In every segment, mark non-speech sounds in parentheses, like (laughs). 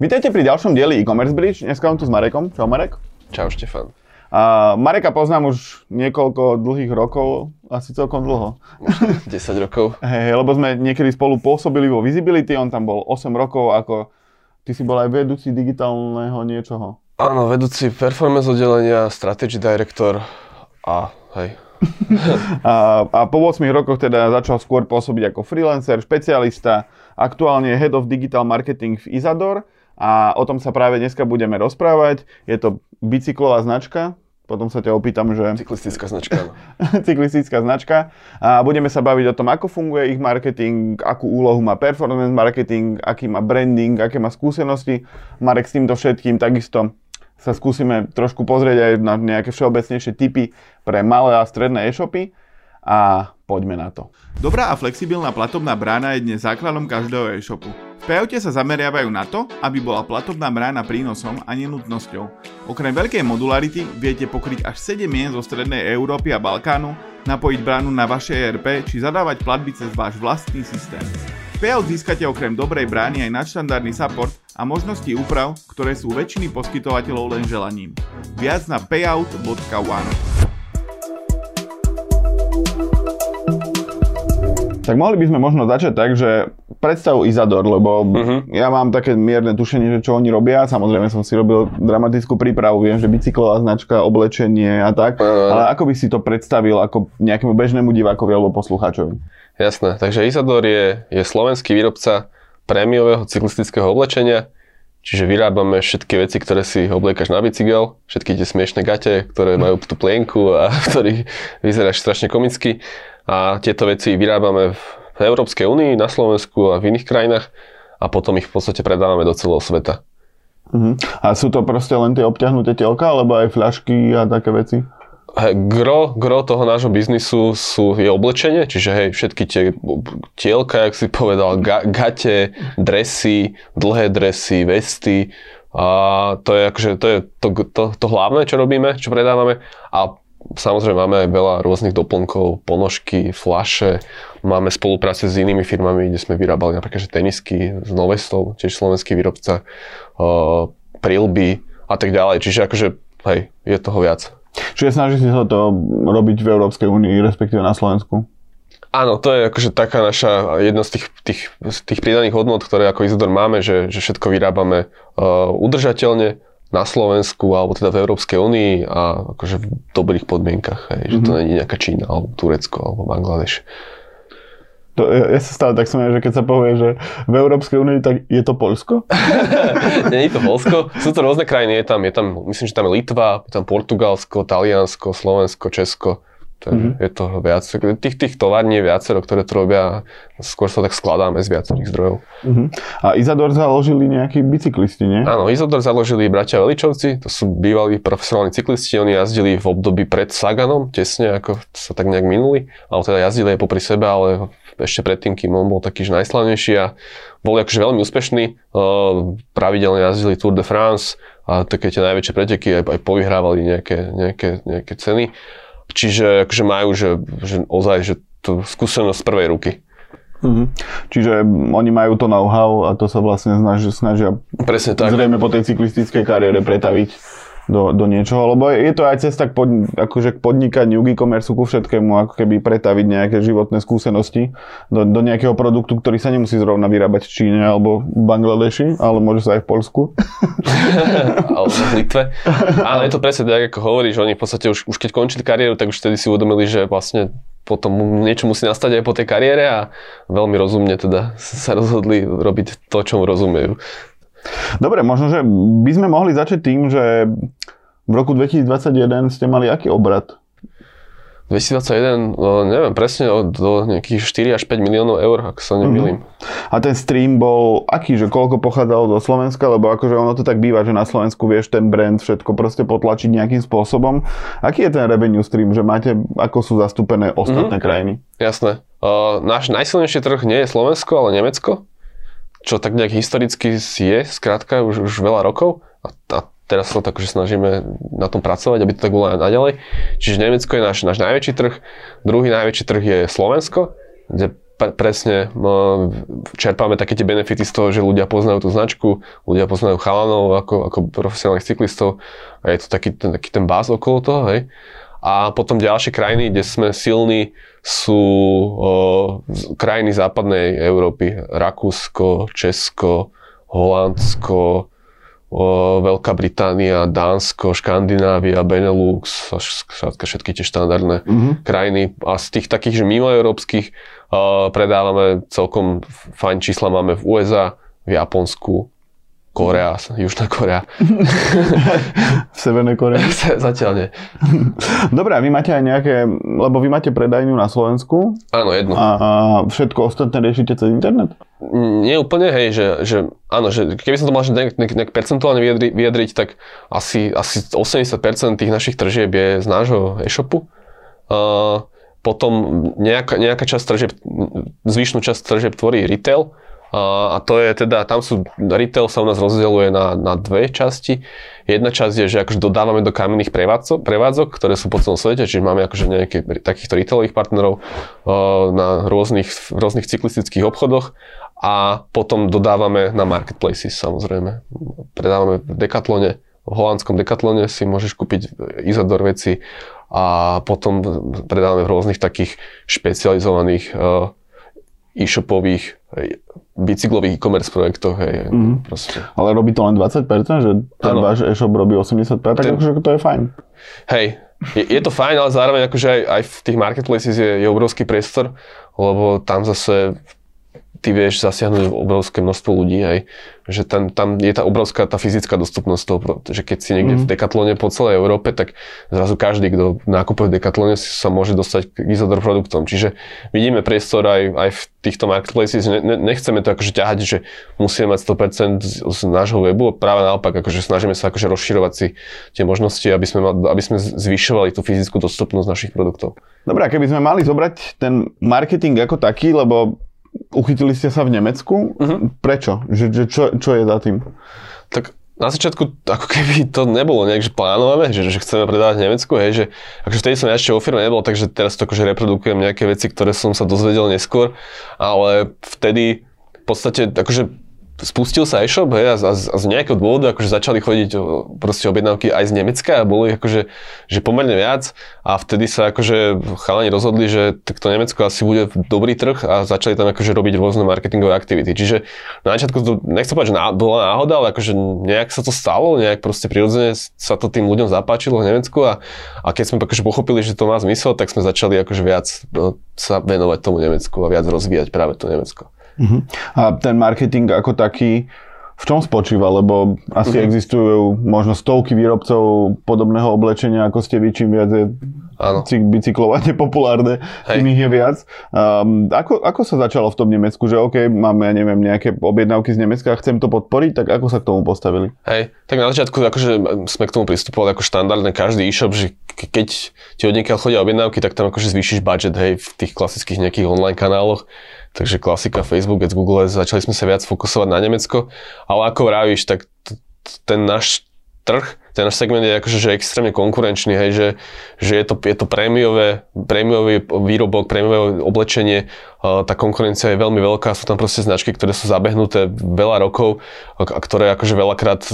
Vítajte pri ďalšom dieli e-commerce bridge. Dneska mám tu s Marekom. Čau Marek. Čau Štefan. A Mareka poznám už niekoľko dlhých rokov, asi celkom dlho. 10 rokov. (laughs) Hej, lebo sme niekedy spolu pôsobili vo Visibility, on tam bol 8 rokov ako... Ty si bol aj vedúci digitálneho niečoho. Áno, vedúci performance oddelenia, strategy director a hej, (laughs) a, a po 8 rokoch teda začal skôr pôsobiť ako freelancer, špecialista, aktuálne Head of Digital Marketing v Isador a o tom sa práve dneska budeme rozprávať. Je to bicyklová značka, potom sa ťa opýtam, že... Cyklistická značka. (laughs) Cyklistická značka. A budeme sa baviť o tom, ako funguje ich marketing, akú úlohu má performance marketing, aký má branding, aké má skúsenosti. Marek s týmto všetkým takisto sa skúsime trošku pozrieť aj na nejaké všeobecnejšie typy pre malé a stredné e-shopy a poďme na to. Dobrá a flexibilná platobná brána je dnes základom každého e-shopu. V Payoute sa zameriavajú na to, aby bola platobná brána prínosom a nenutnosťou. Okrem veľkej modularity viete pokryť až 7 mien zo strednej Európy a Balkánu, napojiť bránu na vaše ERP či zadávať platby cez váš vlastný systém. Payout získate okrem dobrej brány aj nadštandardný support a možnosti úprav, ktoré sú väčšiny poskytovateľov len želaním. Viac na payout.one Tak mohli by sme možno začať tak, že predstavu Izador, lebo uh-huh. ja mám také mierne tušenie, že čo oni robia. Samozrejme som si robil dramatickú prípravu, viem, že bicyklová značka, oblečenie a tak. Uh-huh. Ale ako by si to predstavil ako nejakému bežnému divákovi alebo poslucháčovi? Jasné, takže Isador je, je slovenský výrobca prémiového cyklistického oblečenia, čiže vyrábame všetky veci, ktoré si obliekaš na bicykel, všetky tie smiešne gate, ktoré majú tú plienku a (laughs) v ktorých vyzeráš strašne komicky. A tieto veci vyrábame v Európskej únii, na Slovensku a v iných krajinách a potom ich v podstate predávame do celého sveta. Uh-huh. A sú to proste len tie obťahnuté telka, alebo aj fľašky a také veci? Gro, gro toho nášho biznisu sú, je oblečenie, čiže hej, všetky tie tielka, jak si povedal, ga, gate, dresy, dlhé dresy, vesty, a to je akože, to je to, to, to hlavné, čo robíme, čo predávame. A samozrejme máme aj veľa rôznych doplnkov, ponožky, flaše, máme spolupráce s inými firmami, kde sme vyrábali napríklad že tenisky s Novestou, tiež slovenský výrobca, uh, prilby a tak ďalej. Čiže akože, hej, je toho viac. Čiže snaží si sa to robiť v Európskej únii, respektíve na Slovensku? Áno, to je akože taká naša jedna z tých, tých, tých pridaných hodnot, ktoré ako Izodor máme, že, že všetko vyrábame uh, udržateľne na Slovensku alebo teda v Európskej únii a akože v dobrých podmienkach, hej, mm-hmm. že to mhm. není nejaká Čína alebo Turecko alebo Bangladeš. To, ja, ja sa stále tak som, že keď sa povie, že v Európskej únii, tak je to Polsko? (laughs) Nie je to Polsko. Sú to rôzne krajiny. Je tam, je tam, myslím, že tam je Litva, je tam Portugalsko, Taliansko, Slovensko, Česko. To, mm-hmm. Je to viac. Tých, tých tovární je viacero, ktoré to robia. Skôr sa tak skladáme z viacerých zdrojov. Mm-hmm. A Izador založili nejakí bicyklisti, nie? Áno, Izador založili bratia Veličovci. To sú bývalí profesionálni cyklisti. Oni jazdili v období pred Saganom, tesne ako sa tak nejak minuli. Ale teda jazdili aj popri sebe, ale ešte predtým, kým on bol taký že najslavnejší a boli akože veľmi úspešní. Pravidelne jazdili Tour de France a také tie najväčšie preteky aj, aj povyhrávali nejaké, nejaké, nejaké ceny. Čiže akože majú, že, že ozaj, že tú skúsenosť z prvej ruky. Mm-hmm. Čiže oni majú to know-how a to sa vlastne snažia, snažia Presne tak. zrejme po tej cyklistickej kariére pretaviť do, do niečoho, lebo je to aj cesta k, pod, akože k podnikaniu, k e-commerce, ku všetkému, ako keby pretaviť nejaké životné skúsenosti do, do nejakého produktu, ktorý sa nemusí zrovna vyrábať v Číne alebo v Bangladeši, ale môže sa aj v Polsku. (laughs) alebo v Litve. Ale je to presne tak, ako hovoríš, oni v podstate už, už keď končili kariéru, tak už vtedy si uvedomili, že vlastne potom niečo musí nastať aj po tej kariére a veľmi rozumne teda sa rozhodli robiť to, čo rozumejú. Dobre, možno, že by sme mohli začať tým, že v roku 2021 ste mali aký obrad? 2021, no, neviem presne, do nejakých 4 až 5 miliónov eur, ak sa nemýlim. Mm-hmm. A ten stream bol aký, že koľko pochádzalo do Slovenska, lebo akože ono to tak býva, že na Slovensku vieš ten brand všetko proste potlačiť nejakým spôsobom. Aký je ten revenue stream, že máte, ako sú zastúpené ostatné mm-hmm. krajiny? Jasné. Uh, náš najsilnejší trh nie je Slovensko, ale Nemecko čo tak nejak historicky je, skrátka, už, už veľa rokov. A, a teraz sa tak, že snažíme na tom pracovať, aby to tak bolo aj naďalej. Čiže Nemecko je náš, náš najväčší trh. Druhý najväčší trh je Slovensko, kde pre, presne no, čerpáme také tie benefity z toho, že ľudia poznajú tú značku, ľudia poznajú chalanov ako, ako profesionálnych cyklistov a je to taký ten, taký ten bás okolo toho, hej. A potom ďalšie krajiny, kde sme silní, sú o, krajiny západnej Európy. Rakúsko, Česko, Holandsko, o, Veľká Británia, Dánsko, Škandinávia, Benelux, všetky tie štandardné mm-hmm. krajiny. A z tých takých, že uh, predávame celkom fajn čísla máme v USA, v Japonsku, Korea, Južná Korea. (laughs) Severnej Korea? (laughs) Zatiaľ nie. (laughs) Dobre, a vy máte aj nejaké, lebo vy máte predajňu na Slovensku. Áno, jednu. A, všetko ostatné riešite cez internet? Nie úplne, hej, že, že áno, že keby som to mal nejak, nejak percentuálne vyjadri, vyjadriť, tak asi, asi 80% tých našich tržieb je z nášho e-shopu. Uh, potom nejaká, nejaká časť tržieb, zvyšnú časť tržieb tvorí retail, a to je teda, tam sú, retail sa u nás rozdeľuje na, na dve časti. Jedna časť je, že akože dodávame do kamenných prevádzok, ktoré sú po celom svete, čiže máme akože nejaké takýchto retailových partnerov na rôznych, rôznych cyklistických obchodoch a potom dodávame na marketplaces samozrejme. Predávame v Decathlone, v holandskom Decathlone si môžeš kúpiť Izador veci a potom predávame v rôznych takých špecializovaných uh, e-shopových bicyklových e-commerce projektoch. Hej, mm. proste. Ale robí to len 20%, že ten ano. váš e-shop robí 85%, tak ten... akože to je fajn. Hej, je, je to fajn, ale zároveň akože aj, aj v tých marketplaces je, je obrovský priestor, lebo tam zase ty vieš zasiahnuť obrovské množstvo ľudí, aj, že tam, tam je tá obrovská tá fyzická dostupnosť toho, že keď si niekde mm. v mhm. Decathlone po celej Európe, tak zrazu každý, kto nákupuje v Decathlone, sa môže dostať k Isador produktom. Čiže vidíme priestor aj, aj v týchto marketplaces, ne, nechceme to akože ťahať, že musíme mať 100% z, z nášho webu, práve naopak, akože snažíme sa akože rozširovať si tie možnosti, aby sme, aby sme zvyšovali tú fyzickú dostupnosť našich produktov. Dobre, keby sme mali zobrať ten marketing ako taký, lebo Uchytili ste sa v Nemecku? Uh-huh. Prečo? Že, že čo, čo je za tým? Tak na začiatku ako keby to nebolo nejak že plánované, že, že chceme predávať v Nemecku, hej, že akože vtedy som ešte vo firme nebol, takže teraz to akože reprodukujem nejaké veci, ktoré som sa dozvedel neskôr, ale vtedy v podstate akože spustil sa e-shop hej, a, a, a z nejakého dôvodu akože začali chodiť proste objednávky aj z Nemecka a bolo ich akože že pomerne viac a vtedy sa akože chalani rozhodli, že to Nemecko asi bude dobrý trh a začali tam akože robiť rôzne marketingové aktivity. Čiže na začiatku nechcem povedať, že ná, bola náhoda, ale akože nejak sa to stalo, nejak proste prirodzene sa to tým ľuďom zapáčilo v Nemecku a, a keď sme akože pochopili, že to má zmysel, tak sme začali akože viac no, sa venovať tomu Nemecku a viac rozvíjať práve to Nemecko. Uh-huh. A ten marketing ako taký, v čom spočíva? Lebo asi uh-huh. existujú možno stovky výrobcov podobného oblečenia, ako ste vy, čím viac je Áno. bicyklov a nepopulárne, tým ich je viac. Um, ako, ako sa začalo v tom Nemecku, že OK, máme, ja neviem, nejaké objednávky z Nemecka a chcem to podporiť, tak ako sa k tomu postavili? Hej, tak na začiatku akože sme k tomu pristupovali ako štandardne každý e-shop, že keď ti od chodia objednávky, tak tam akože zvýšiš budget, hej, v tých klasických nejakých online kanáloch Takže klasika Facebook, Google, začali sme sa viac fokusovať na Nemecko, ale ako vravíš, tak ten náš trh ten náš segment je akože že extrémne konkurenčný, hej, že, že je to, je to prémiové, prémiový výrobok, prémiové oblečenie, tá konkurencia je veľmi veľká, sú tam proste značky, ktoré sú zabehnuté veľa rokov a ktoré akože veľakrát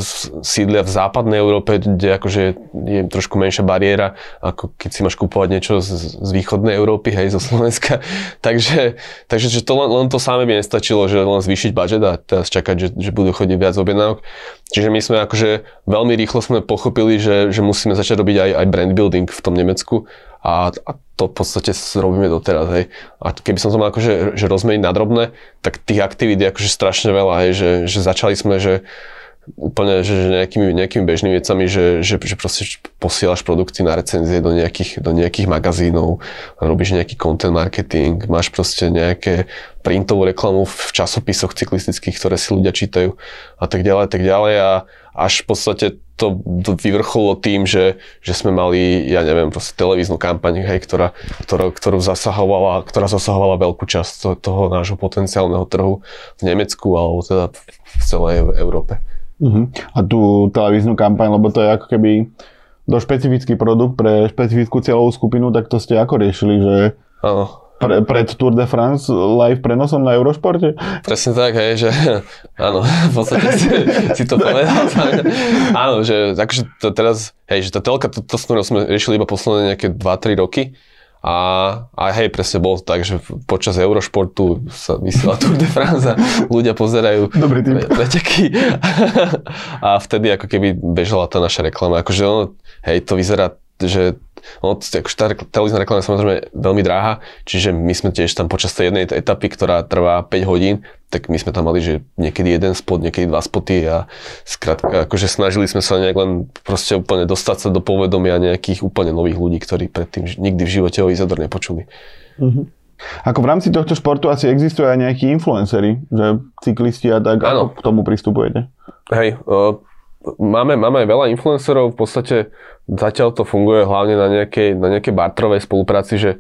sídlia v západnej Európe, kde akože je trošku menšia bariéra, ako keď si máš kúpovať niečo z, z východnej Európy, hej, zo Slovenska. (laughs) takže, takže že to len, len to samé by nestačilo, že len zvýšiť budget a teraz čakať, že, že budú chodiť viac objednávok. Čiže my sme akože veľmi rýchlo sme pochopili, že, že musíme začať robiť aj, aj brand building v tom Nemecku a, a to v podstate robíme doteraz, hej. A keby som to mal akože, že rozmeniť na drobné, tak tých aktivít je akože strašne veľa, hej, že, že začali sme, že úplne že, že nejakými, nejakými bežnými vecami, že, že, že proste posielaš produkty na recenzie do nejakých, do nejakých magazínov, robíš nejaký content marketing, máš proste nejaké printovú reklamu v časopisoch cyklistických, ktoré si ľudia čítajú a tak ďalej, tak ďalej a až v podstate to vyvrcholilo tým, že, že sme mali, ja neviem, proste televíznu kampaň, hej, ktorá, ktorá, ktorú zasahovala, ktorá zasahovala veľkú časť toho, toho nášho potenciálneho trhu v Nemecku alebo teda v celej Európe. Uh-huh. A tú televíznu kampaň, lebo to je ako keby do špecifický produkt pre špecifickú cieľovú skupinu, tak to ste ako riešili, že Áno pre, pred Tour de France live prenosom na Eurošporte? Presne tak, hej, že (laughs) áno, v podstate si, si to povedal. (laughs) áno, že akože to teraz, hej, že tá telka, to, to sme riešili iba posledné nejaké 2-3 roky. A, a hej, presne bol to tak, že počas Eurošportu sa vysiela Tour de France a ľudia pozerajú Dobrý tým. preteky. (laughs) a vtedy ako keby bežala tá naša reklama. Akože ono, hej, to vyzerá, že No, akože tá televízna reklama je samozrejme veľmi drahá, čiže my sme tiež tam počas tej jednej etapy, ktorá trvá 5 hodín, tak my sme tam mali, že niekedy jeden spot, niekedy dva spoty a skrátka, akože snažili sme sa nejak len proste úplne dostať sa do povedomia nejakých úplne nových ľudí, ktorí predtým nikdy v živote o Izador nepočuli. Uh-huh. Ako v rámci tohto športu asi existujú aj nejakí influenceri, že cyklisti a tak, ano. ako k tomu pristupujete? Hej, uh, máme, máme aj veľa influencerov, v podstate zatiaľ to funguje hlavne na nejakej, na nejakej bartrovej spolupráci, že,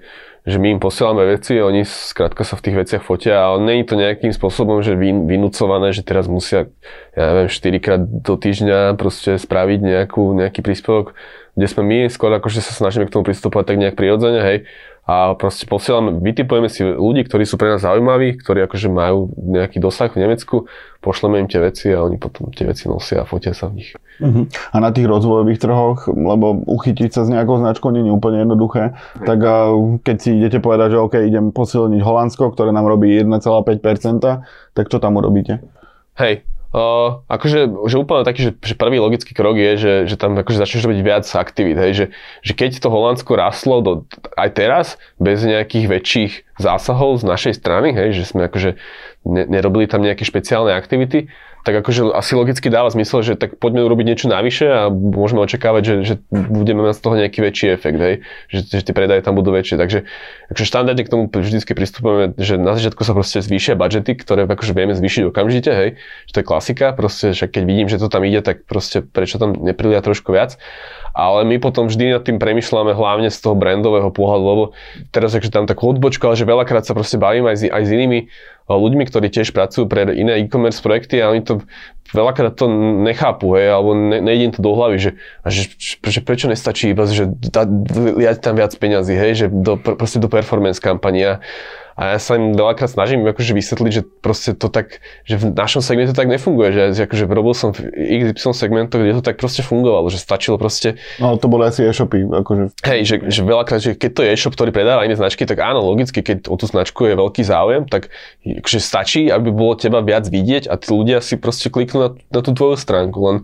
že my im posielame veci, oni skrátka sa v tých veciach fotia, ale nie je to nejakým spôsobom, že vyn, vynúcované, že teraz musia, ja neviem, 4 krát do týždňa proste spraviť nejakú, nejaký príspevok, kde sme my skôr akože sa snažíme k tomu pristupovať tak nejak prirodzene, hej, a proste posielame, vytipujeme si ľudí, ktorí sú pre nás zaujímaví, ktorí akože majú nejaký dosah v Nemecku, pošleme im tie veci a oni potom tie veci nosia a fotia sa v nich. Uh-huh. A na tých rozvojových trhoch, lebo uchytiť sa s nejakou značkou nie je úplne jednoduché, tak keď si idete povedať, že OK, idem posilniť Holandsko, ktoré nám robí 1,5%, tak čo tam urobíte? Hej, Uh, akože že úplne taký, že, že prvý logický krok je, že, že tam akože začneš robiť viac aktivít, hej, že, že keď to Holandsko rastlo do, aj teraz, bez nejakých väčších zásahov z našej strany, hej, že sme akože ne, nerobili tam nejaké špeciálne aktivity, tak akože asi logicky dáva zmysel, že tak poďme urobiť niečo navyše a môžeme očakávať, že, že budeme mať z toho nejaký väčší efekt, hej? Že, že tie predaje tam budú väčšie. Takže akože štandardne k tomu vždy pristupujeme, že na začiatku sa proste zvýšia budžety, ktoré akože vieme zvýšiť okamžite, hej? Že to je klasika, proste, že keď vidím, že to tam ide, tak proste prečo tam neprilia trošku viac. Ale my potom vždy nad tým premyšľame hlavne z toho brandového pohľadu, lebo teraz akože tam takú odbočku, ale že veľakrát sa proste bavím aj s, aj s inými ľuďmi, ktorí tiež pracujú pre iné e-commerce projekty a oni to veľakrát to nechápu, hej, alebo ne, nejde im to do hlavy, že, že, že prečo nestačí iba, že liať tam viac peňazí, hej, že do, proste do performance kampania a ja sa im veľakrát snažím akože vysvetliť, že proste to tak, že v našom segmente to tak nefunguje, že, že akože robil som v XY segmentoch, kde to tak proste fungovalo, že stačilo proste... No to boli asi e-shopy, akože... Hej, že, že veľakrát, že keď to je e-shop, ktorý predáva iné značky, tak áno, logicky, keď o tú značku je veľký záujem, tak akože stačí, aby bolo teba viac vidieť a tí ľudia si proste kliknú na, na tú tvoju stránku, len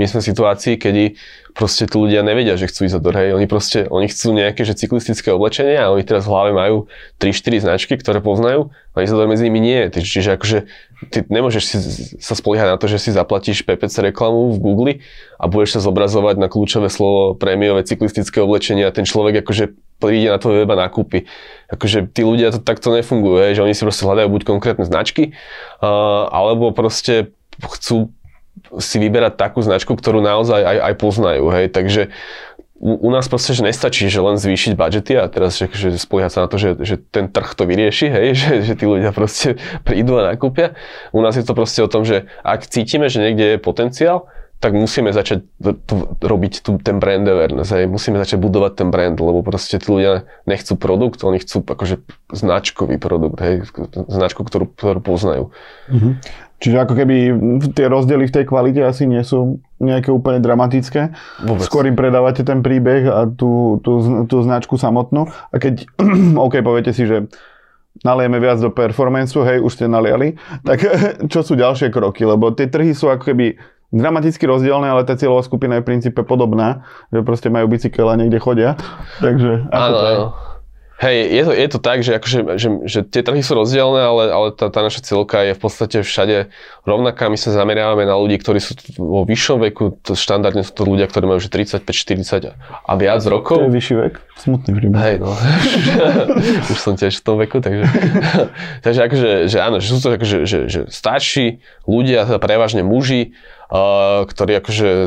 my sme v situácii, kedy proste tí ľudia nevedia, že chcú ísť do hej. Oni proste, oni chcú nejaké že cyklistické oblečenie a oni teraz v hlave majú 3-4 značky, ktoré poznajú a Isador medzi nimi nie. Čiže akože ty nemôžeš si, sa spoliehať na to, že si zaplatíš PPC reklamu v Google a budeš sa zobrazovať na kľúčové slovo prémiové cyklistické oblečenie a ten človek akože príde na to web a nakúpi. Akože tí ľudia to takto nefungujú, že oni si proste hľadajú buď konkrétne značky, uh, alebo proste chcú si vyberať takú značku, ktorú naozaj aj, aj poznajú, hej, takže u, u nás proste, že nestačí, že len zvýšiť budžety a teraz, že, že spoliehať sa na to, že, že ten trh to vyrieši, hej, (laughs) že, že tí ľudia proste (laughs) prídu a nakúpia. U nás je to proste o tom, že ak cítime, že niekde je potenciál, tak musíme začať tu, robiť tu, ten brand awareness, hej. musíme začať budovať ten brand, lebo proste tí ľudia nechcú produkt, oni chcú akože značkový produkt, hej, značku, ktorú, ktorú poznajú. Mm-hmm. Čiže ako keby tie rozdiely v tej kvalite asi nie sú nejaké úplne dramatické. Vôbec. Skôr im predávate ten príbeh a tú, tú, tú značku samotnú. A keď, (clears throat) OK, poviete si, že nalieme viac do performanceu, hej, už ste naliali, (laughs) tak (laughs) čo sú ďalšie kroky? Lebo tie trhy sú ako keby dramaticky rozdielne, ale tá cieľová skupina je v princípe podobná, že proste majú bicykel a niekde chodia. Takže ako áno, to je? Áno. Hej, je to, je to tak, že, akože, že, že tie trhy sú rozdielne, ale, ale tá, tá naša cieľka je v podstate všade rovnaká. My sa zameriavame na ľudí, ktorí sú vo vyššom veku, to štandardne sú to ľudia, ktorí majú už 35, 40 a viac rokov. To je vyšší vek, smutný príbeh. Hej, no. (laughs) už som tiež v tom veku, takže... (laughs) takže akože, že áno, že sú to akože, že, že starší ľudia, teda prevažne muži, uh, ktorí akože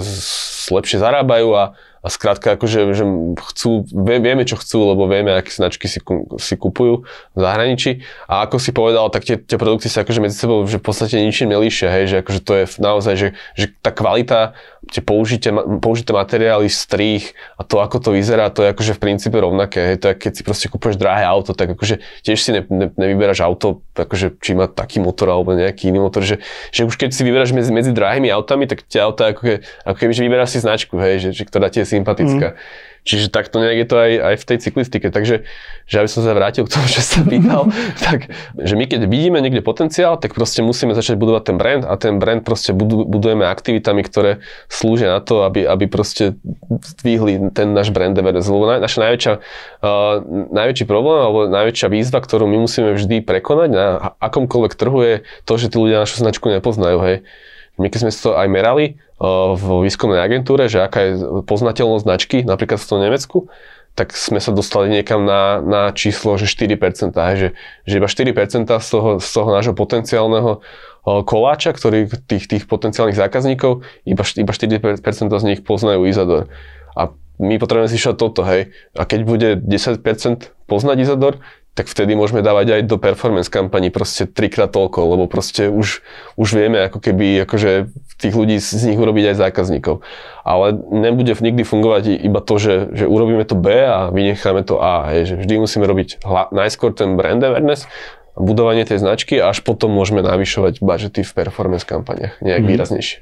lepšie zarábajú a, a skrátka akože, že chcú, vieme čo chcú, lebo vieme, aké značky si, si kupujú v zahraničí. A ako si povedal, tak tie, tie produkty sa akože medzi sebou že v podstate ničím nelíšia, hej, že akože to je naozaj, že, že tá kvalita, tie použité, použité materiály, strých a to, ako to vyzerá, to je akože v princípe rovnaké, hej, to je, keď si proste kupuješ drahé auto, tak akože tiež si ne, ne, nevyberáš auto, akože či má taký motor alebo nejaký iný motor, že, že už keď si vyberáš medzi, medzi drahými autami, tak tie auta ako, ako keby, že vyberáš si značku, hej, že, že ktorá ti je sympatická. Mm. Čiže takto nejak je to aj, aj v tej cyklistike. Takže, že aby som sa vrátil k tomu, čo sa pýtal, (laughs) tak, že my keď vidíme niekde potenciál, tak proste musíme začať budovať ten brand a ten brand proste budujeme aktivitami, ktoré slúžia na to, aby, aby proste zdvihli ten náš brand awareness. Lebo naša najväčšia, uh, najväčší problém alebo najväčšia výzva, ktorú my musíme vždy prekonať na akomkoľvek trhu je to, že tí ľudia našu značku nepoznajú. Hej. Keď sme to aj merali, v výskumnej agentúre, že aká je poznateľnosť značky, napríklad v tom Nemecku, tak sme sa dostali niekam na, na číslo, že 4%, že, že iba 4% z toho, z toho nášho potenciálneho koláča, ktorý tých, tých potenciálnych zákazníkov, iba, iba 4% z nich poznajú Izador. A my potrebujeme si toto, hej. A keď bude 10% poznať Izador, tak vtedy môžeme dávať aj do performance kampaní proste trikrát toľko, lebo proste už, už vieme ako keby akože tých ľudí z nich urobiť aj zákazníkov. Ale nebude nikdy fungovať iba to, že, že urobíme to B a vynecháme to A. Hej, že vždy musíme robiť hla, najskôr ten brand awareness, budovanie tej značky a až potom môžeme navyšovať budžety v performance kampaniach nejak mm. výraznejšie.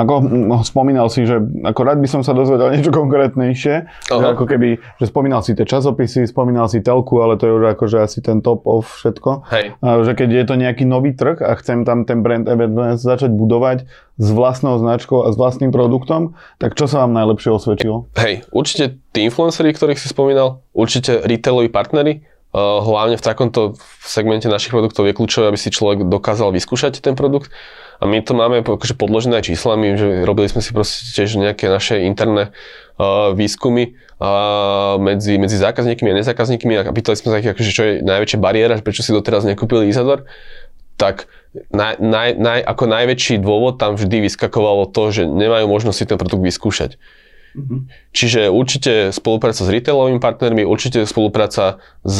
Ako spomínal si, že ako rád by som sa dozvedel niečo konkrétnejšie, že ako keby, že spomínal si tie časopisy, spomínal si telku, ale to je už akože asi ten top of všetko. Hej. A, že keď je to nejaký nový trh a chcem tam ten brand awareness začať budovať s vlastnou značkou a s vlastným produktom, tak čo sa vám najlepšie osvedčilo? Hej, určite tí influenceri, ktorých si spomínal, určite retailoví partnery, hlavne v takomto segmente našich produktov je kľúčové, aby si človek dokázal vyskúšať ten produkt. A my to máme akože podložené číslami, že robili sme si proste tiež nejaké naše interné uh, výskumy uh, medzi, medzi zákazníkmi a nezákazníkmi a pýtali sme sa akože, čo je najväčšia bariéra, prečo si doteraz nekúpili Isador. Tak naj, naj, naj, ako najväčší dôvod tam vždy vyskakovalo to, že nemajú možnosť si ten produkt vyskúšať. Mm-hmm. Čiže určite spolupráca s retailovými partnermi, určite spolupráca s,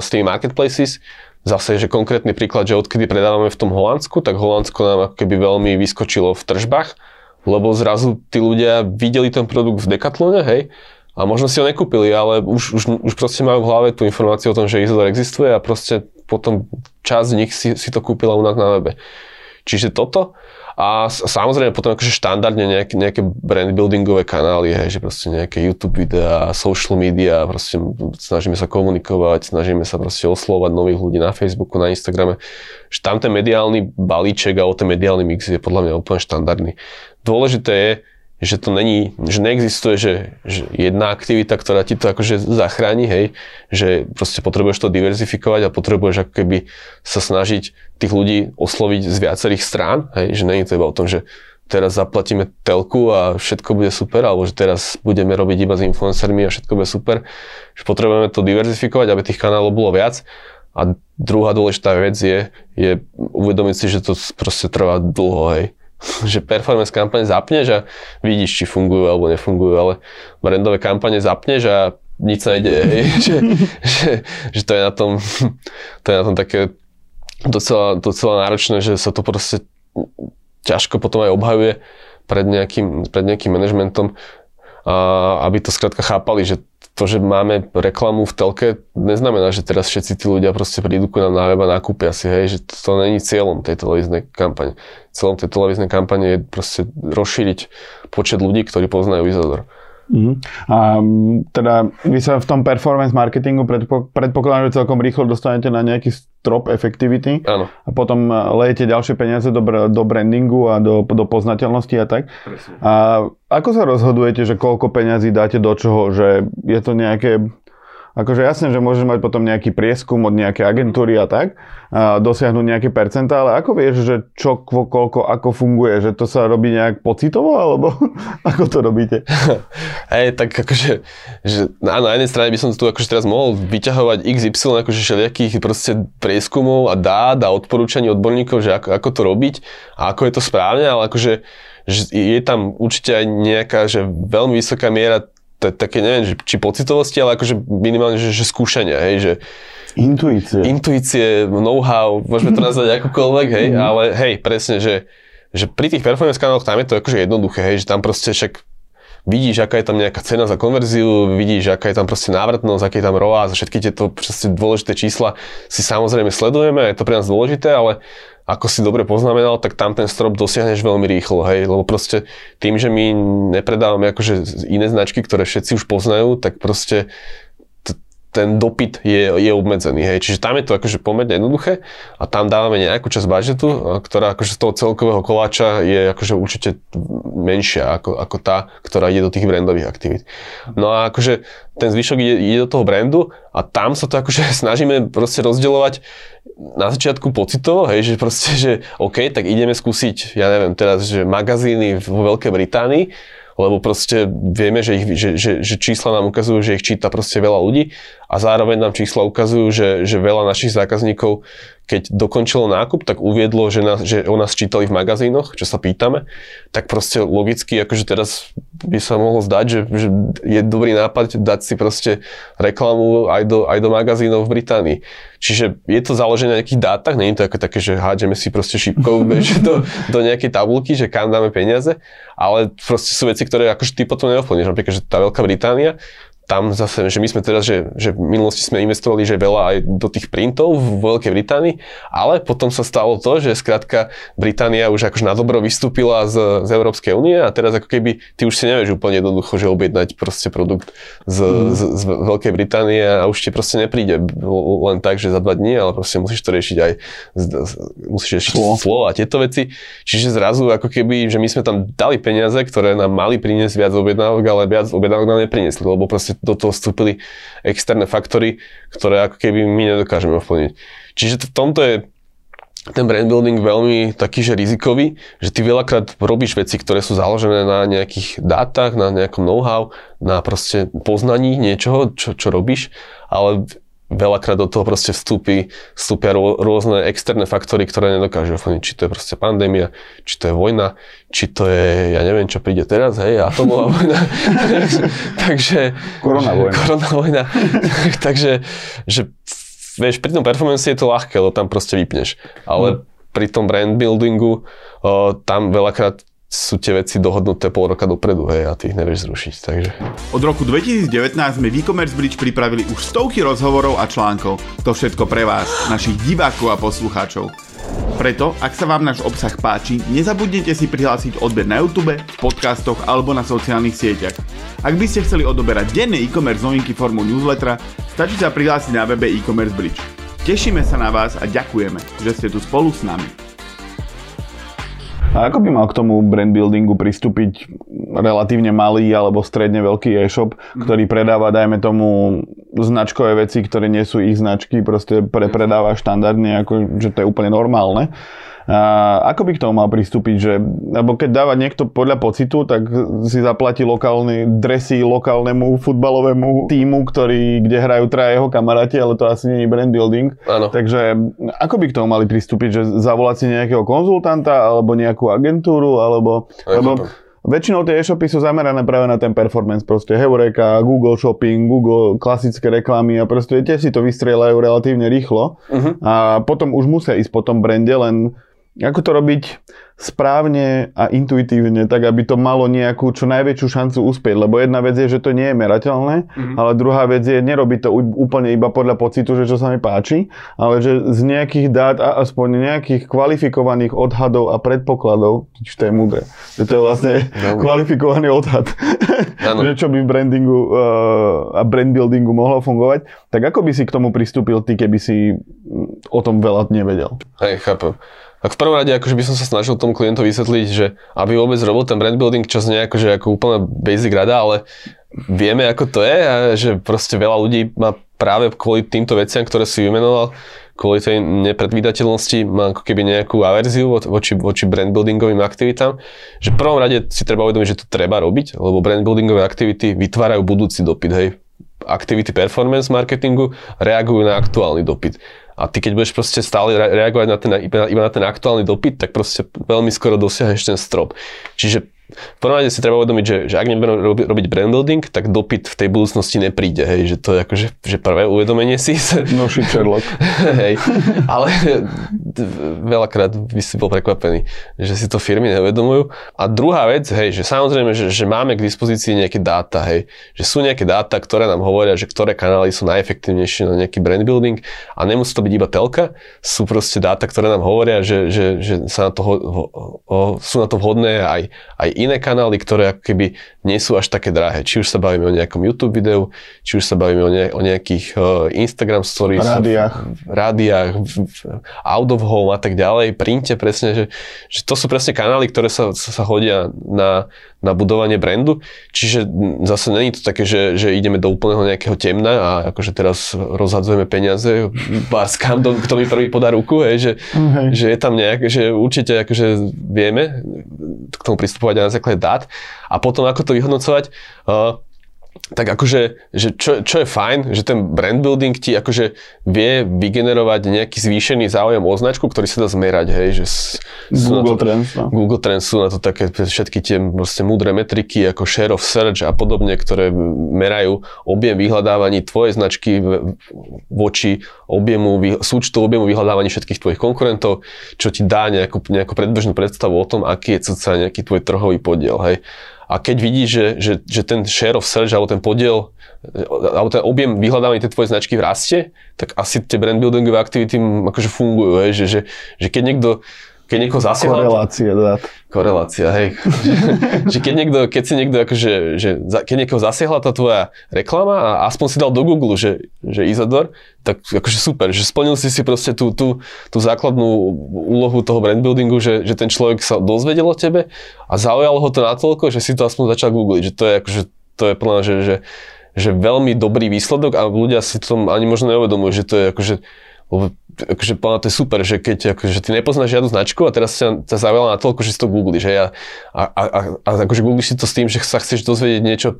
s tými marketplaces. Zase, že konkrétny príklad, že odkedy predávame v tom Holandsku, tak Holandsko nám ako keby veľmi vyskočilo v tržbách, lebo zrazu tí ľudia videli ten produkt v Decathlone, hej, a možno si ho nekúpili, ale už, už, už proste majú v hlave tú informáciu o tom, že Isidor existuje a proste potom časť z nich si, si to kúpila u nás na webe. Čiže toto. A samozrejme potom akože štandardne nejaké, nejaké brand buildingové kanály, hej, že proste nejaké YouTube videá, social media, proste snažíme sa komunikovať, snažíme sa proste oslovať nových ľudí na Facebooku, na Instagrame. Že tam ten mediálny balíček a ten mediálny mix je podľa mňa úplne štandardný. Dôležité je, že to není, že neexistuje, že, že jedna aktivita, ktorá ti to akože zachráni, hej, že proste potrebuješ to diverzifikovať a potrebuješ ako keby sa snažiť tých ľudí osloviť z viacerých strán, hej, že není to iba o tom, že teraz zaplatíme telku a všetko bude super, alebo že teraz budeme robiť iba s influencermi a všetko bude super, že potrebujeme to diverzifikovať, aby tých kanálov bolo viac. A druhá dôležitá vec je, je uvedomiť si, že to proste trvá dlho, hej (laughs) že performance kampane zapneš a vidíš, či fungujú alebo nefungujú, ale brandové kampane zapneš a nič sa nejde, (laughs) že, že, že, to je na tom, (laughs) to je na tom také docela, docela náročné, že sa to proste ťažko potom aj obhajuje pred nejakým, pred nejakým manažmentom, aby to skrátka chápali, že to, že máme reklamu v telke, neznamená, že teraz všetci tí ľudia proste prídu ku nám na web a nakúpia si, hej, že to, není cieľom tej televíznej kampane. Cieľom tej televíznej kampane je proste rozšíriť počet ľudí, ktorí poznajú Izodor. Uh-huh. A teda vy sa v tom performance marketingu predpo, predpokladám, že celkom rýchlo dostanete na nejaký strop efektivity Áno. a potom lejete ďalšie peniaze do, do brandingu a do, do poznateľnosti a tak. Presne. A ako sa rozhodujete, že koľko peňazí dáte do čoho, že je to nejaké Akože jasné, že môžeš mať potom nejaký prieskum od nejakej agentúry a tak, a dosiahnuť nejaké percentá, ale ako vieš, že čo, koľko, ako funguje, že to sa robí nejak pocitovo, alebo (laughs) ako to robíte? (laughs) Hej, tak akože, že na, na jednej strane by som tu akože teraz mohol vyťahovať XY akože všelijakých proste prieskumov a dát a odporúčaní odborníkov, že ako, ako to robiť a ako je to správne, ale akože že je tam určite aj nejaká že veľmi vysoká miera také, neviem, že, či pocitovosti, ale akože minimálne, že, že skúšania, hej, že Intuície. intuície, know-how, môžeme to nazvať akokoľvek, hej, Mhm. ale hej, presne, že, že pri tých performance kanáloch tam je to akože jednoduché, hej, že tam proste však vidíš, aká je tam nejaká cena za konverziu, vidíš, aká je tam proste návratnosť, aký je tam ROAS, všetky tieto dôležité čísla si samozrejme sledujeme, je to pre nás dôležité, ale ako si dobre poznamenal, tak tam ten strop dosiahneš veľmi rýchlo, hej, lebo proste tým, že my nepredávame akože iné značky, ktoré všetci už poznajú, tak proste ten dopyt je, je obmedzený, hej. Čiže tam je to akože pomerne jednoduché a tam dávame nejakú časť budžetu, ktorá akože z toho celkového koláča je akože určite menšia ako, ako tá, ktorá ide do tých brandových aktivít. No a akože ten zvyšok ide, ide do toho brandu a tam sa to akože (laughs) snažíme proste rozdeľovať na začiatku pocitovo, hej, že proste, že OK, tak ideme skúsiť, ja neviem teraz, že magazíny vo Veľkej Británii, lebo proste vieme, že, ich, že, že, že čísla nám ukazujú, že ich číta proste veľa ľudí a zároveň nám čísla ukazujú, že, že veľa našich zákazníkov, keď dokončilo nákup, tak uviedlo, že, nás, že o nás čítali v magazínoch, čo sa pýtame, tak proste logicky, akože teraz by sa mohlo zdať, že, že je dobrý nápad dať si proste reklamu aj do, aj do magazínov v Británii. Čiže je to založené na nejakých dátach, je to ako také, že hádžeme si proste šipkou (laughs) do, do nejakej tabulky, že kam dáme peniaze, ale proste sú veci, ktoré akože ty potom neovplyvníš. Napríklad, že tá Veľká Británia, tam zase, že my sme teraz, že, že v minulosti sme investovali že veľa aj do tých printov v Veľkej Británii, ale potom sa stalo to, že skrátka Británia už akože na dobro vystúpila z, z Európskej únie a teraz ako keby ty už si nevieš úplne jednoducho, že objednať proste produkt z, mm. z, z Veľkej Británie a už ti proste nepríde len tak, že za dva dní, ale proste musíš to riešiť aj z, z, musíš riešiť Clo. clo a tieto veci. Čiže zrazu ako keby, že my sme tam dali peniaze, ktoré nám mali priniesť viac objednávok, ale viac objednávok nám nepriniesli, lebo proste do toho vstúpili externé faktory, ktoré ako keby my nedokážeme ovplyvniť. Čiže v tomto je ten brand building veľmi taký, že rizikový, že ty veľakrát robíš veci, ktoré sú založené na nejakých dátach, na nejakom know-how, na proste poznaní niečoho, čo, čo robíš, ale veľakrát do toho proste vstúpi, vstúpia rô, rôzne externé faktory, ktoré nedokážu ovplyvniť. Či to je proste pandémia, či to je vojna, či to je, ja neviem, čo príde teraz, hej, atomová (laughs) vojna. Takže... Korona vojna. Korona vojna. (laughs) Takže, že vieš, pri tom performance je to ľahké, lebo tam proste vypneš. Ale pri tom brand buildingu, o, tam veľakrát sú tie veci dohodnuté pol roka dopredu, hej, a ty ich nevieš zrušiť, takže... Od roku 2019 sme v e-commerce bridge pripravili už stovky rozhovorov a článkov. To všetko pre vás, našich divákov a poslucháčov. Preto, ak sa vám náš obsah páči, nezabudnite si prihlásiť odber na YouTube, v podcastoch alebo na sociálnych sieťach. Ak by ste chceli odoberať denné e-commerce novinky formou newslettera, stačí sa prihlásiť na webe e-commerce bridge. Tešíme sa na vás a ďakujeme, že ste tu spolu s nami. A ako by mal k tomu brand buildingu pristúpiť relatívne malý alebo stredne veľký e-shop, ktorý predáva, dajme tomu, značkové veci, ktoré nie sú ich značky, proste pre, predáva štandardne, ako, že to je úplne normálne. Ako by k tomu mal pristúpiť, že, lebo keď dáva niekto podľa pocitu, tak si zaplatí lokálny dresy lokálnemu futbalovému týmu, ktorý, kde hrajú traja jeho kamaráti, ale to asi nie je brand building. Áno. Takže ako by k tomu mali pristúpiť, že zavolať si nejakého konzultanta alebo nejakú agentúru, alebo... Aj lebo väčšinou tie e-shopy sú zamerané práve na ten performance, proste Heureka, Google Shopping, Google klasické reklamy a proste tiež si to vystrieľajú relatívne rýchlo Uh-huh. a potom už musia ísť po tom brande, len ako to robiť správne a intuitívne, tak aby to malo nejakú čo najväčšiu šancu uspieť. Lebo jedna vec je, že to nie je merateľné, mm-hmm. ale druhá vec je nerobiť to úplne iba podľa pocitu, že čo sa mi páči, ale že z nejakých dát a aspoň nejakých kvalifikovaných odhadov a predpokladov, čiže to je múdre, že to je vlastne Veľmi. kvalifikovaný odhad, (laughs) že čo by v brandingu uh, a brand buildingu mohlo fungovať, tak ako by si k tomu pristúpil ty, keby si mm, o tom veľa nevedel? Hej, chápem. Tak v prvom rade akože by som sa snažil tomu klientovi vysvetliť, že aby vôbec robil ten brand building, čo znie akože ako úplne basic rada, ale vieme ako to je a že proste veľa ľudí má práve kvôli týmto veciam, ktoré si vymenoval, kvôli tej nepredvídateľnosti má ako keby nejakú averziu vo- voči, voči brand buildingovým aktivitám, že v prvom rade si treba uvedomiť, že to treba robiť, lebo brand buildingové aktivity vytvárajú budúci dopyt, hej. Aktivity performance marketingu reagujú na aktuálny dopyt. A ty keď budeš proste stále re- reagovať na ten, iba, iba na ten aktuálny dopyt, tak proste veľmi skoro dosiahneš ten strop. Čiže v prvom rade si treba uvedomiť, že, že ak nebudeme robi, robiť brand building, tak dopyt v tej budúcnosti nepríde, hej, že to je akože že prvé uvedomenie si. (laughs) No shit Sherlock. (laughs) hej, ale veľakrát by si bol prekvapený, že si to firmy neuvedomujú. A druhá vec, hej, že samozrejme, že, že máme k dispozícii nejaké dáta, hej, že sú nejaké dáta, ktoré nám hovoria, že ktoré kanály sú najefektívnejšie na nejaký brand building a nemusí to byť iba telka, sú proste dáta, ktoré nám hovoria, že, že, že sa na to, ho, ho, sú na to vhodné aj, aj iné kanály, ktoré ako keby nie sú až také drahé. Či už sa bavíme o nejakom YouTube videu, či už sa bavíme o, ne, o nejakých uh, Instagram stories, rádiách, rádiách out of home a tak ďalej, printe presne, že, že to sú presne kanály, ktoré sa, sa, sa hodia na, na budovanie brandu. Čiže zase není to také, že, že ideme do úplného nejakého temna a akože teraz rozhadzujeme peniaze báskam, kto mi prvý podá ruku, hej, že, okay. že je tam nejak, že určite akože vieme k tomu pristupovať na základe dát a potom ako to vyhodnocovať. Uh, tak akože, že čo, čo je fajn, že ten brand building ti akože vie vygenerovať nejaký zvýšený záujem o značku, ktorý sa dá zmerať, hej, že Google to, Trends, no. Google Trends sú na to také všetky tie vlastne múdre metriky ako share of search a podobne, ktoré merajú objem vyhľadávaní tvojej značky voči objemu, súčtu objemu vyhľadávaní všetkých tvojich konkurentov, čo ti dá nejakú, nejakú predbežnú predstavu o tom, aký je cca nejaký tvoj trhový podiel, hej. A keď vidíš, že, že, že ten share of search alebo ten podiel alebo ten objem vyhľadávania tej tvojej značky rastie, tak asi tie brand buildingové aktivity akože fungujú, že, že, že keď niekto keď niekoho zasiahla... Korelácia dát. Korelácia, hej. (laughs) že keď, niekto, keď si niekto akože, že keď niekoho zasiahla tá tvoja reklama a aspoň si dal do Google, že, že Izador, tak akože super, že splnil si si proste tú, tú, tú základnú úlohu toho brand buildingu, že, že ten človek sa dozvedel o tebe a zaujalo ho to natoľko, že si to aspoň začal googliť, že to je akože, to je plná, že, že, že veľmi dobrý výsledok a ľudia si to ani možno neuvedomujú, že to je akože lebo akože to je super, že keď akože ty nepoznáš žiadnu značku a teraz sa, sa zaujala na toľko, že si to googliš, že ja, a, a, a, a akože googliš si to s tým, že sa chceš dozvedieť niečo,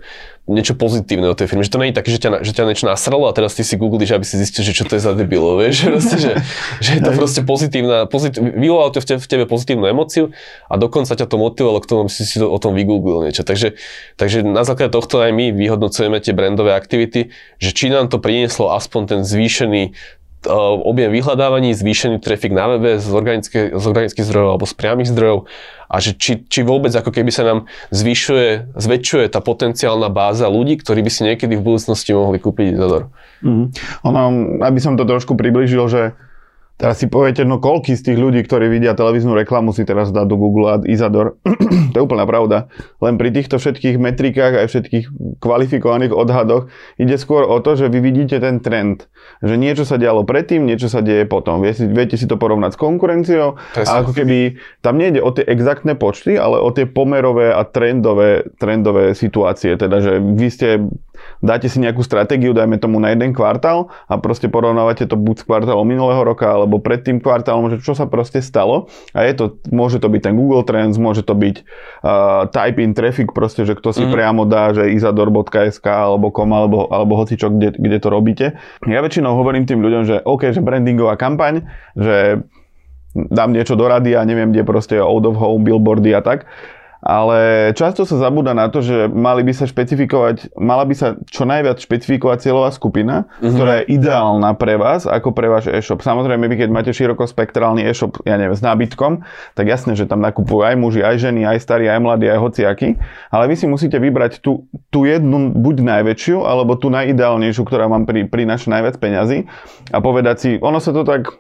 niečo pozitívne o tej firme, že to nie je také, že ťa, že ťa niečo nasralo a teraz ty si googliš, aby si zistil, že čo to je za debilo, vieš, proste, že, (laughs) že je to proste pozitívna, pozit, vyvolalo to v tebe, v tebe pozitívnu emociu a dokonca ťa to motivovalo k tomu, aby si si to, o tom vygooglil niečo. Takže, takže na základe tohto aj my vyhodnocujeme tie brandové aktivity, že či nám to prinieslo aspoň ten zvýšený objem vyhľadávaní, zvýšený trafik na webe z, organické, z organických zdrojov alebo z priamých zdrojov a že či, či vôbec ako keby sa nám zvyšuje, zväčšuje tá potenciálna báza ľudí, ktorí by si niekedy v budúcnosti mohli kúpiť Izador. Mm-hmm. Ono, aby som to trošku približil, že Teraz si poviete, no koľký z tých ľudí, ktorí vidia televíznu reklamu, si teraz dá do Google ad Isador. (clears throat) to je úplná pravda. Len pri týchto všetkých metrikách aj všetkých kvalifikovaných odhadoch ide skôr o to, že vy vidíte ten trend. Že niečo sa dialo predtým, niečo sa deje potom. Viete, viete si to porovnať s konkurenciou. Presne. A ako keby tam nejde o tie exaktné počty, ale o tie pomerové a trendové, trendové situácie. Teda, že vy ste dáte si nejakú stratégiu, dajme tomu na jeden kvartál a proste porovnávate to buď s kvartálom minulého roka alebo pred tým kvartálom, že čo sa proste stalo a je to, môže to byť ten Google Trends, môže to byť uh, type in traffic, proste, že kto si mm. priamo dá, že izador.sk alebo kom alebo, alebo hocičo, kde, kde to robíte. Ja väčšinou hovorím tým ľuďom, že OK, že brandingová kampaň, že dám niečo do rady a neviem, kde proste out of home, billboardy a tak ale často sa zabúda na to, že mali by sa špecifikovať, mala by sa čo najviac špecifikovať cieľová skupina, uh-huh. ktorá je ideálna pre vás, ako pre váš e-shop. Samozrejme, vy keď máte širokospektrálny e-shop, ja neviem, s nábytkom, tak jasné, že tam nakupujú aj muži, aj ženy, aj starí, aj mladí, aj hociaky, ale vy si musíte vybrať tú, tú jednu, buď najväčšiu, alebo tú najideálnejšiu, ktorá vám pri, prináša najviac peňazí a povedať si, ono sa to tak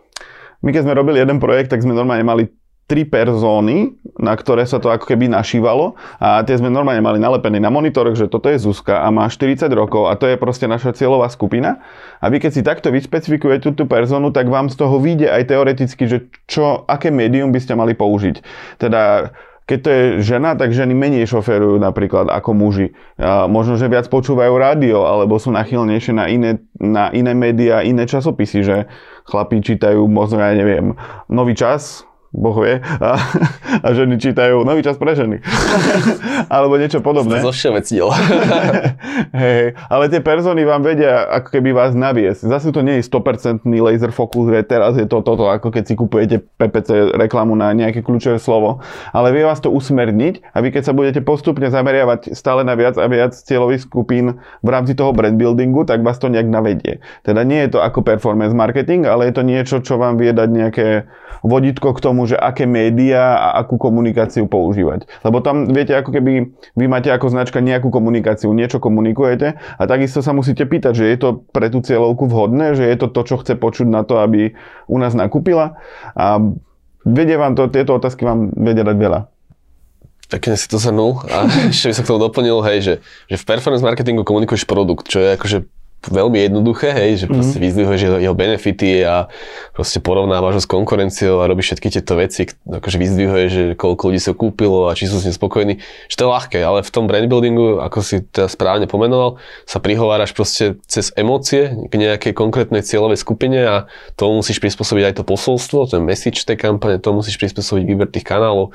my keď sme robili jeden projekt, tak sme normálne mali tri perzóny, na ktoré sa to ako keby našívalo a tie sme normálne mali nalepené na monitoroch, že toto je Zuzka a má 40 rokov a to je proste naša cieľová skupina. A vy keď si takto vyspecifikujete tú personu, tak vám z toho vyjde aj teoreticky, že čo, aké médium by ste mali použiť. Teda keď to je žena, tak ženy menej šoferujú napríklad ako muži. A možno, že viac počúvajú rádio, alebo sú nachylnejšie na iné, na iné médiá, iné časopisy, že chlapí čítajú možno, ja neviem, nový čas, Boh vie. A, a ženy čítajú nový čas pre ženy. (laughs) Alebo niečo podobné. Zo všeobecnil. (laughs) Hej, ale tie persony vám vedia ako keby vás naviesť. Zase to nie je 100% laser focus, že teraz je to toto, ako keď si kupujete PPC reklamu na nejaké kľúčové slovo. Ale vie vás to usmerniť a vy keď sa budete postupne zameriavať stále na viac a viac cieľových skupín v rámci toho brand buildingu, tak vás to nejak navedie. Teda nie je to ako performance marketing, ale je to niečo, čo vám vie dať nejaké vodítko k tomu, že aké médiá a akú komunikáciu používať. Lebo tam, viete, ako keby vy máte ako značka nejakú komunikáciu, niečo komunikujete a takisto sa musíte pýtať, že je to pre tú cieľovku vhodné, že je to to, čo chce počuť na to, aby u nás nakúpila. A vedie vám to, tieto otázky vám vedia dať veľa. Pekne si to zhrnul a (laughs) ešte by som k tomu doplnil, hej, že, že v performance marketingu komunikuješ produkt, čo je akože veľmi jednoduché, hej, že proste mm-hmm. vyzdvihuješ jeho, jeho benefity a proste porovnávaš ho s konkurenciou a robíš všetky tieto veci, akože vyzdvihuješ, že koľko ľudí sa kúpilo a či sú s ním spokojní, že to je ľahké, ale v tom brand buildingu, ako si teda správne pomenoval, sa prihováraš proste cez emócie k nejakej konkrétnej cieľovej skupine a to musíš prispôsobiť aj to posolstvo, ten message tej kampane, to musíš prispôsobiť výber tých kanálov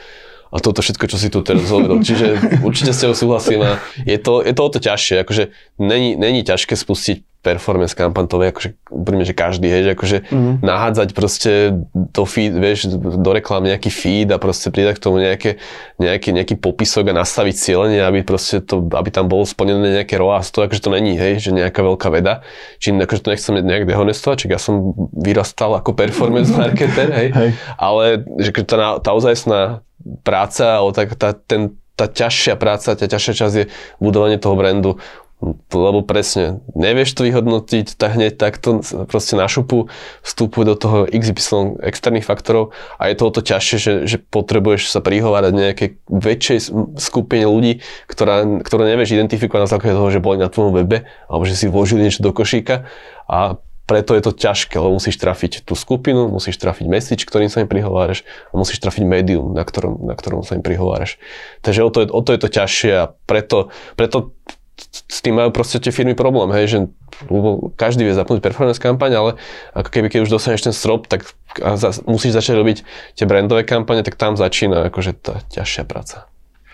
a toto všetko, čo si tu teraz hovoril. Čiže (laughs) určite s tebou súhlasím a je to, je to o to ťažšie. Akože není, není ťažké spustiť performance kampaň, to vie akože úplne, že každý, hej, že akože mm. nahádzať proste do feed, vieš, do reklám nejaký feed a proste pridať k tomu nejaké, nejaký, nejaký popisok a nastaviť cieľenie, aby proste to, aby tam bolo splnené nejaké ROAS, to akože to není, hej, že nejaká veľká veda. Či akože to nechcem nejak dehonestovať, či ja som vyrastal ako performance (laughs) marketer, hej, hej. ale že tá, tá ozajstná práca, ale tak tá, ten, tá ťažšia práca, tá ťažšia časť je budovanie toho brandu, lebo presne, nevieš to vyhodnotiť, tak hneď takto proste na šupu vstupuje do toho XY externých faktorov a je to o to ťažšie, že, že potrebuješ sa prihovárať nejakej väčšej skupine ľudí, ktorá, ktoré nevieš identifikovať na základe toho, že boli na tvojom webe alebo že si vložili niečo do košíka a preto je to ťažké, lebo musíš trafiť tú skupinu, musíš trafiť message, ktorým sa im prihováraš a musíš trafiť médium, na ktorom, na ktorom sa im prihováraš. Takže o to je, o to, je to ťažšie a preto, preto s tým majú proste tie firmy problém, hej, že každý vie zapnúť performance kampaň, ale ako keby keď už dostaneš ten strop, tak a za, musíš začať robiť tie brandové kampane, tak tam začína akože tá ťažšia práca.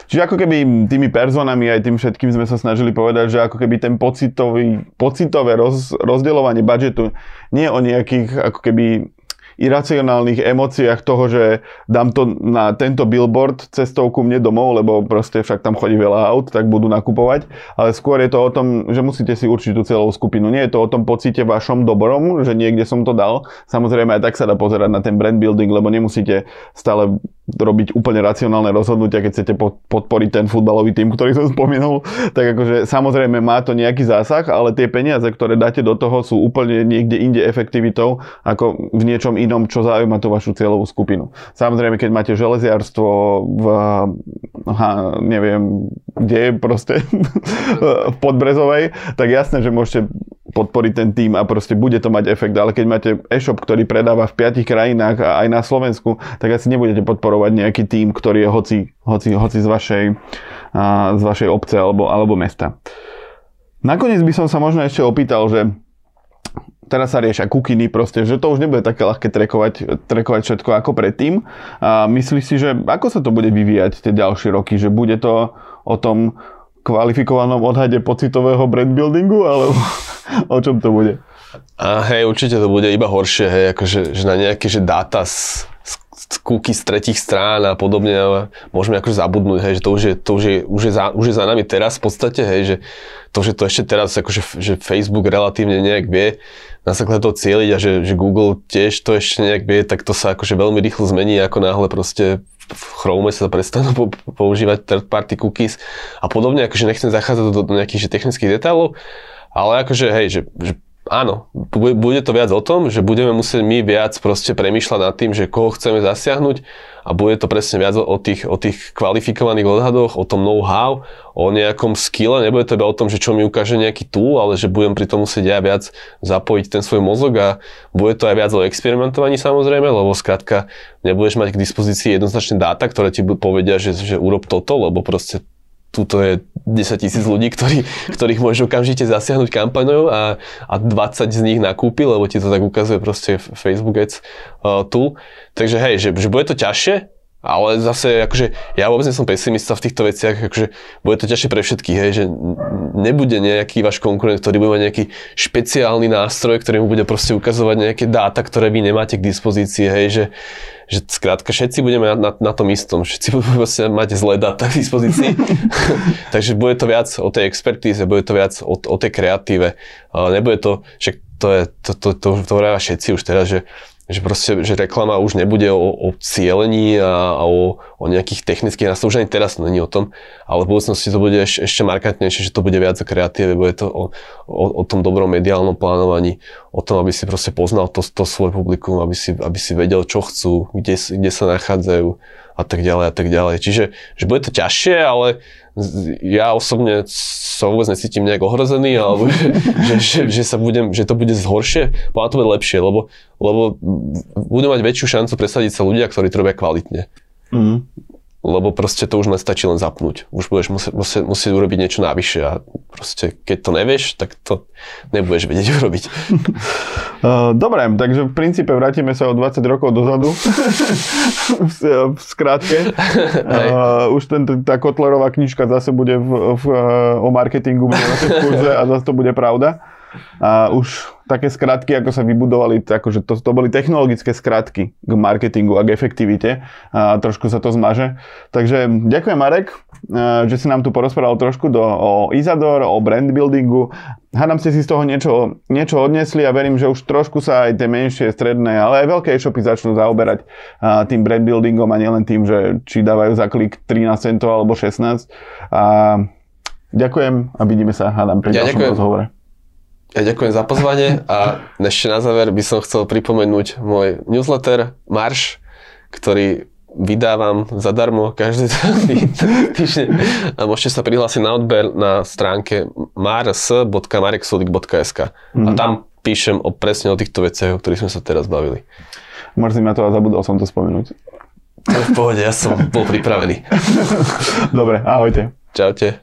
Čiže ako keby tými personami aj tým všetkým sme sa snažili povedať, že ako keby ten pocitový, pocitové roz, rozdeľovanie budžetu nie o nejakých ako keby iracionálnych emóciách toho, že dám to na tento billboard cestou ku mne domov, lebo proste však tam chodí veľa aut, tak budú nakupovať. Ale skôr je to o tom, že musíte si určiť tú celovú skupinu. Nie je to o tom pocite vašom dobrom, že niekde som to dal. Samozrejme aj tak sa dá pozerať na ten brand building, lebo nemusíte stále robiť úplne racionálne rozhodnutia, keď chcete podporiť ten futbalový tým, ktorý som spomenul, tak akože samozrejme má to nejaký zásah, ale tie peniaze, ktoré dáte do toho sú úplne niekde inde efektivitou ako v niečom inom, čo zaujíma tú vašu cieľovú skupinu. Samozrejme, keď máte železiarstvo v, ha, neviem, kde je proste (laughs) v Podbrezovej, tak jasné, že môžete podporiť ten tým a proste bude to mať efekt, ale keď máte e-shop, ktorý predáva v piatich krajinách a aj na Slovensku, tak asi nebudete podporovať nejaký tým, ktorý je hoci, hoci, hoci z, vašej, a, z vašej obce alebo, alebo mesta. Nakoniec by som sa možno ešte opýtal, že teraz sa riešia kukiny proste, že to už nebude také ľahké trekovať, trekovať všetko ako predtým. A myslíš si, že ako sa to bude vyvíjať tie ďalšie roky, že bude to o tom kvalifikovanom odhade pocitového brand alebo (laughs) o čom to bude? A hej, určite to bude iba horšie, hej, akože že na nejaké že dáta z, z kúky z tretich strán a podobne, ale môžeme akože zabudnúť, hej, že to už je, to už je, už je, za, už je za nami teraz v podstate, hej, že to, že to ešte teraz akože, že Facebook relatívne nejak vie na základe toho cieliť a že, že Google tiež to ešte nejak vie, tak to sa akože veľmi rýchlo zmení, ako náhle proste v Chrome sa prestanú používať third party cookies a podobne, akože nechcem zachádzať do, do nejakých že technických detailov, ale akože hej, že, že áno, bude to viac o tom, že budeme musieť my viac proste premýšľať nad tým, že koho chceme zasiahnuť a bude to presne viac o tých, o tých kvalifikovaných odhadoch, o tom know-how, o nejakom skille, nebude to iba o tom, že čo mi ukáže nejaký tool, ale že budem pri tom musieť ja viac zapojiť ten svoj mozog a bude to aj viac o experimentovaní samozrejme, lebo skrátka nebudeš mať k dispozícii jednoznačné dáta, ktoré ti povedia, že, že urob toto, lebo proste tuto je 10 tisíc ľudí, ktorí, ktorých môžu okamžite zasiahnuť kampaňou a, a 20 z nich nakúpi, lebo ti to tak ukazuje proste Facebook Ads uh, tool. Takže hej, že, že bude to ťažšie, ale zase, akože, ja vôbec nie som pesimista v týchto veciach, akože, bude to ťažšie pre všetkých, hej, že nebude nejaký váš konkurent, ktorý bude mať nejaký špeciálny nástroj, ktorý mu bude proste ukazovať nejaké dáta, ktoré vy nemáte k dispozícii, hej, že, že skrátka všetci budeme na, na, na tom istom, všetci budú proste mať zlé dáta k dispozícii. (laughs) Takže bude to viac o tej expertíze, bude to viac o, o tej kreatíve. Ale nebude to, že to je, to, to, to, to, to všetci už teraz, že že proste, že reklama už nebude o, o cielení a, a o, o nejakých technických nástrojoch, už ani teraz to není o tom, ale v budúcnosti to bude eš, ešte markantnejšie, že to bude viac o kreatíve, bude to o, o, o tom dobrom mediálnom plánovaní, o tom, aby si proste poznal to, to svoje publikum, aby si, aby si vedel, čo chcú, kde, kde sa nachádzajú a tak ďalej a tak ďalej. Čiže že bude to ťažšie, ale ja osobne sa vôbec necítim nejak ohrozený, alebo že, že, že, že, sa budem, že to bude zhoršie, podľa to bude lepšie, lebo, lebo budú mať väčšiu šancu presadiť sa ľudia, ktorí to robia kvalitne. Mm lebo proste to už nestačí len zapnúť. Už budeš musieť, musieť, musieť urobiť niečo navyše a proste keď to nevieš, tak to nebudeš vedieť (laughs) urobiť. (laughs) Dobre, takže v princípe vrátime sa o 20 rokov dozadu. (laughs) v skrátke. Uh, už ten, tá Kotlerová knižka zase bude v, v, o marketingu bude na kurze a zase to bude pravda. A už také skratky, ako sa vybudovali, akože to, to boli technologické skratky k marketingu a k efektivite. A trošku sa to zmaže. Takže ďakujem Marek, že si nám tu porozprával trošku do, o Izador, o brand buildingu. Hádam ste si z toho niečo, niečo odnesli a verím, že už trošku sa aj tie menšie, stredné, ale aj veľké e-shopy začnú zaoberať tým brand buildingom a nielen tým, že či dávajú za klik 13 centov alebo 16. A ďakujem a vidíme sa, hádam, pri ja ďalšom ďakujem. rozhovore. Ja ďakujem za pozvanie a ešte na záver by som chcel pripomenúť môj newsletter Marš, ktorý vydávam zadarmo každý (laughs) týždeň a môžete sa prihlásiť na odber na stránke mars.mareksodik.sk a mhm. tam píšem o, presne o týchto veciach, o ktorých sme sa teraz bavili. Mrzí ma to a zabudol som to spomenúť. v pohode, ja som bol pripravený. (laughs) Dobre, ahojte. Čaute.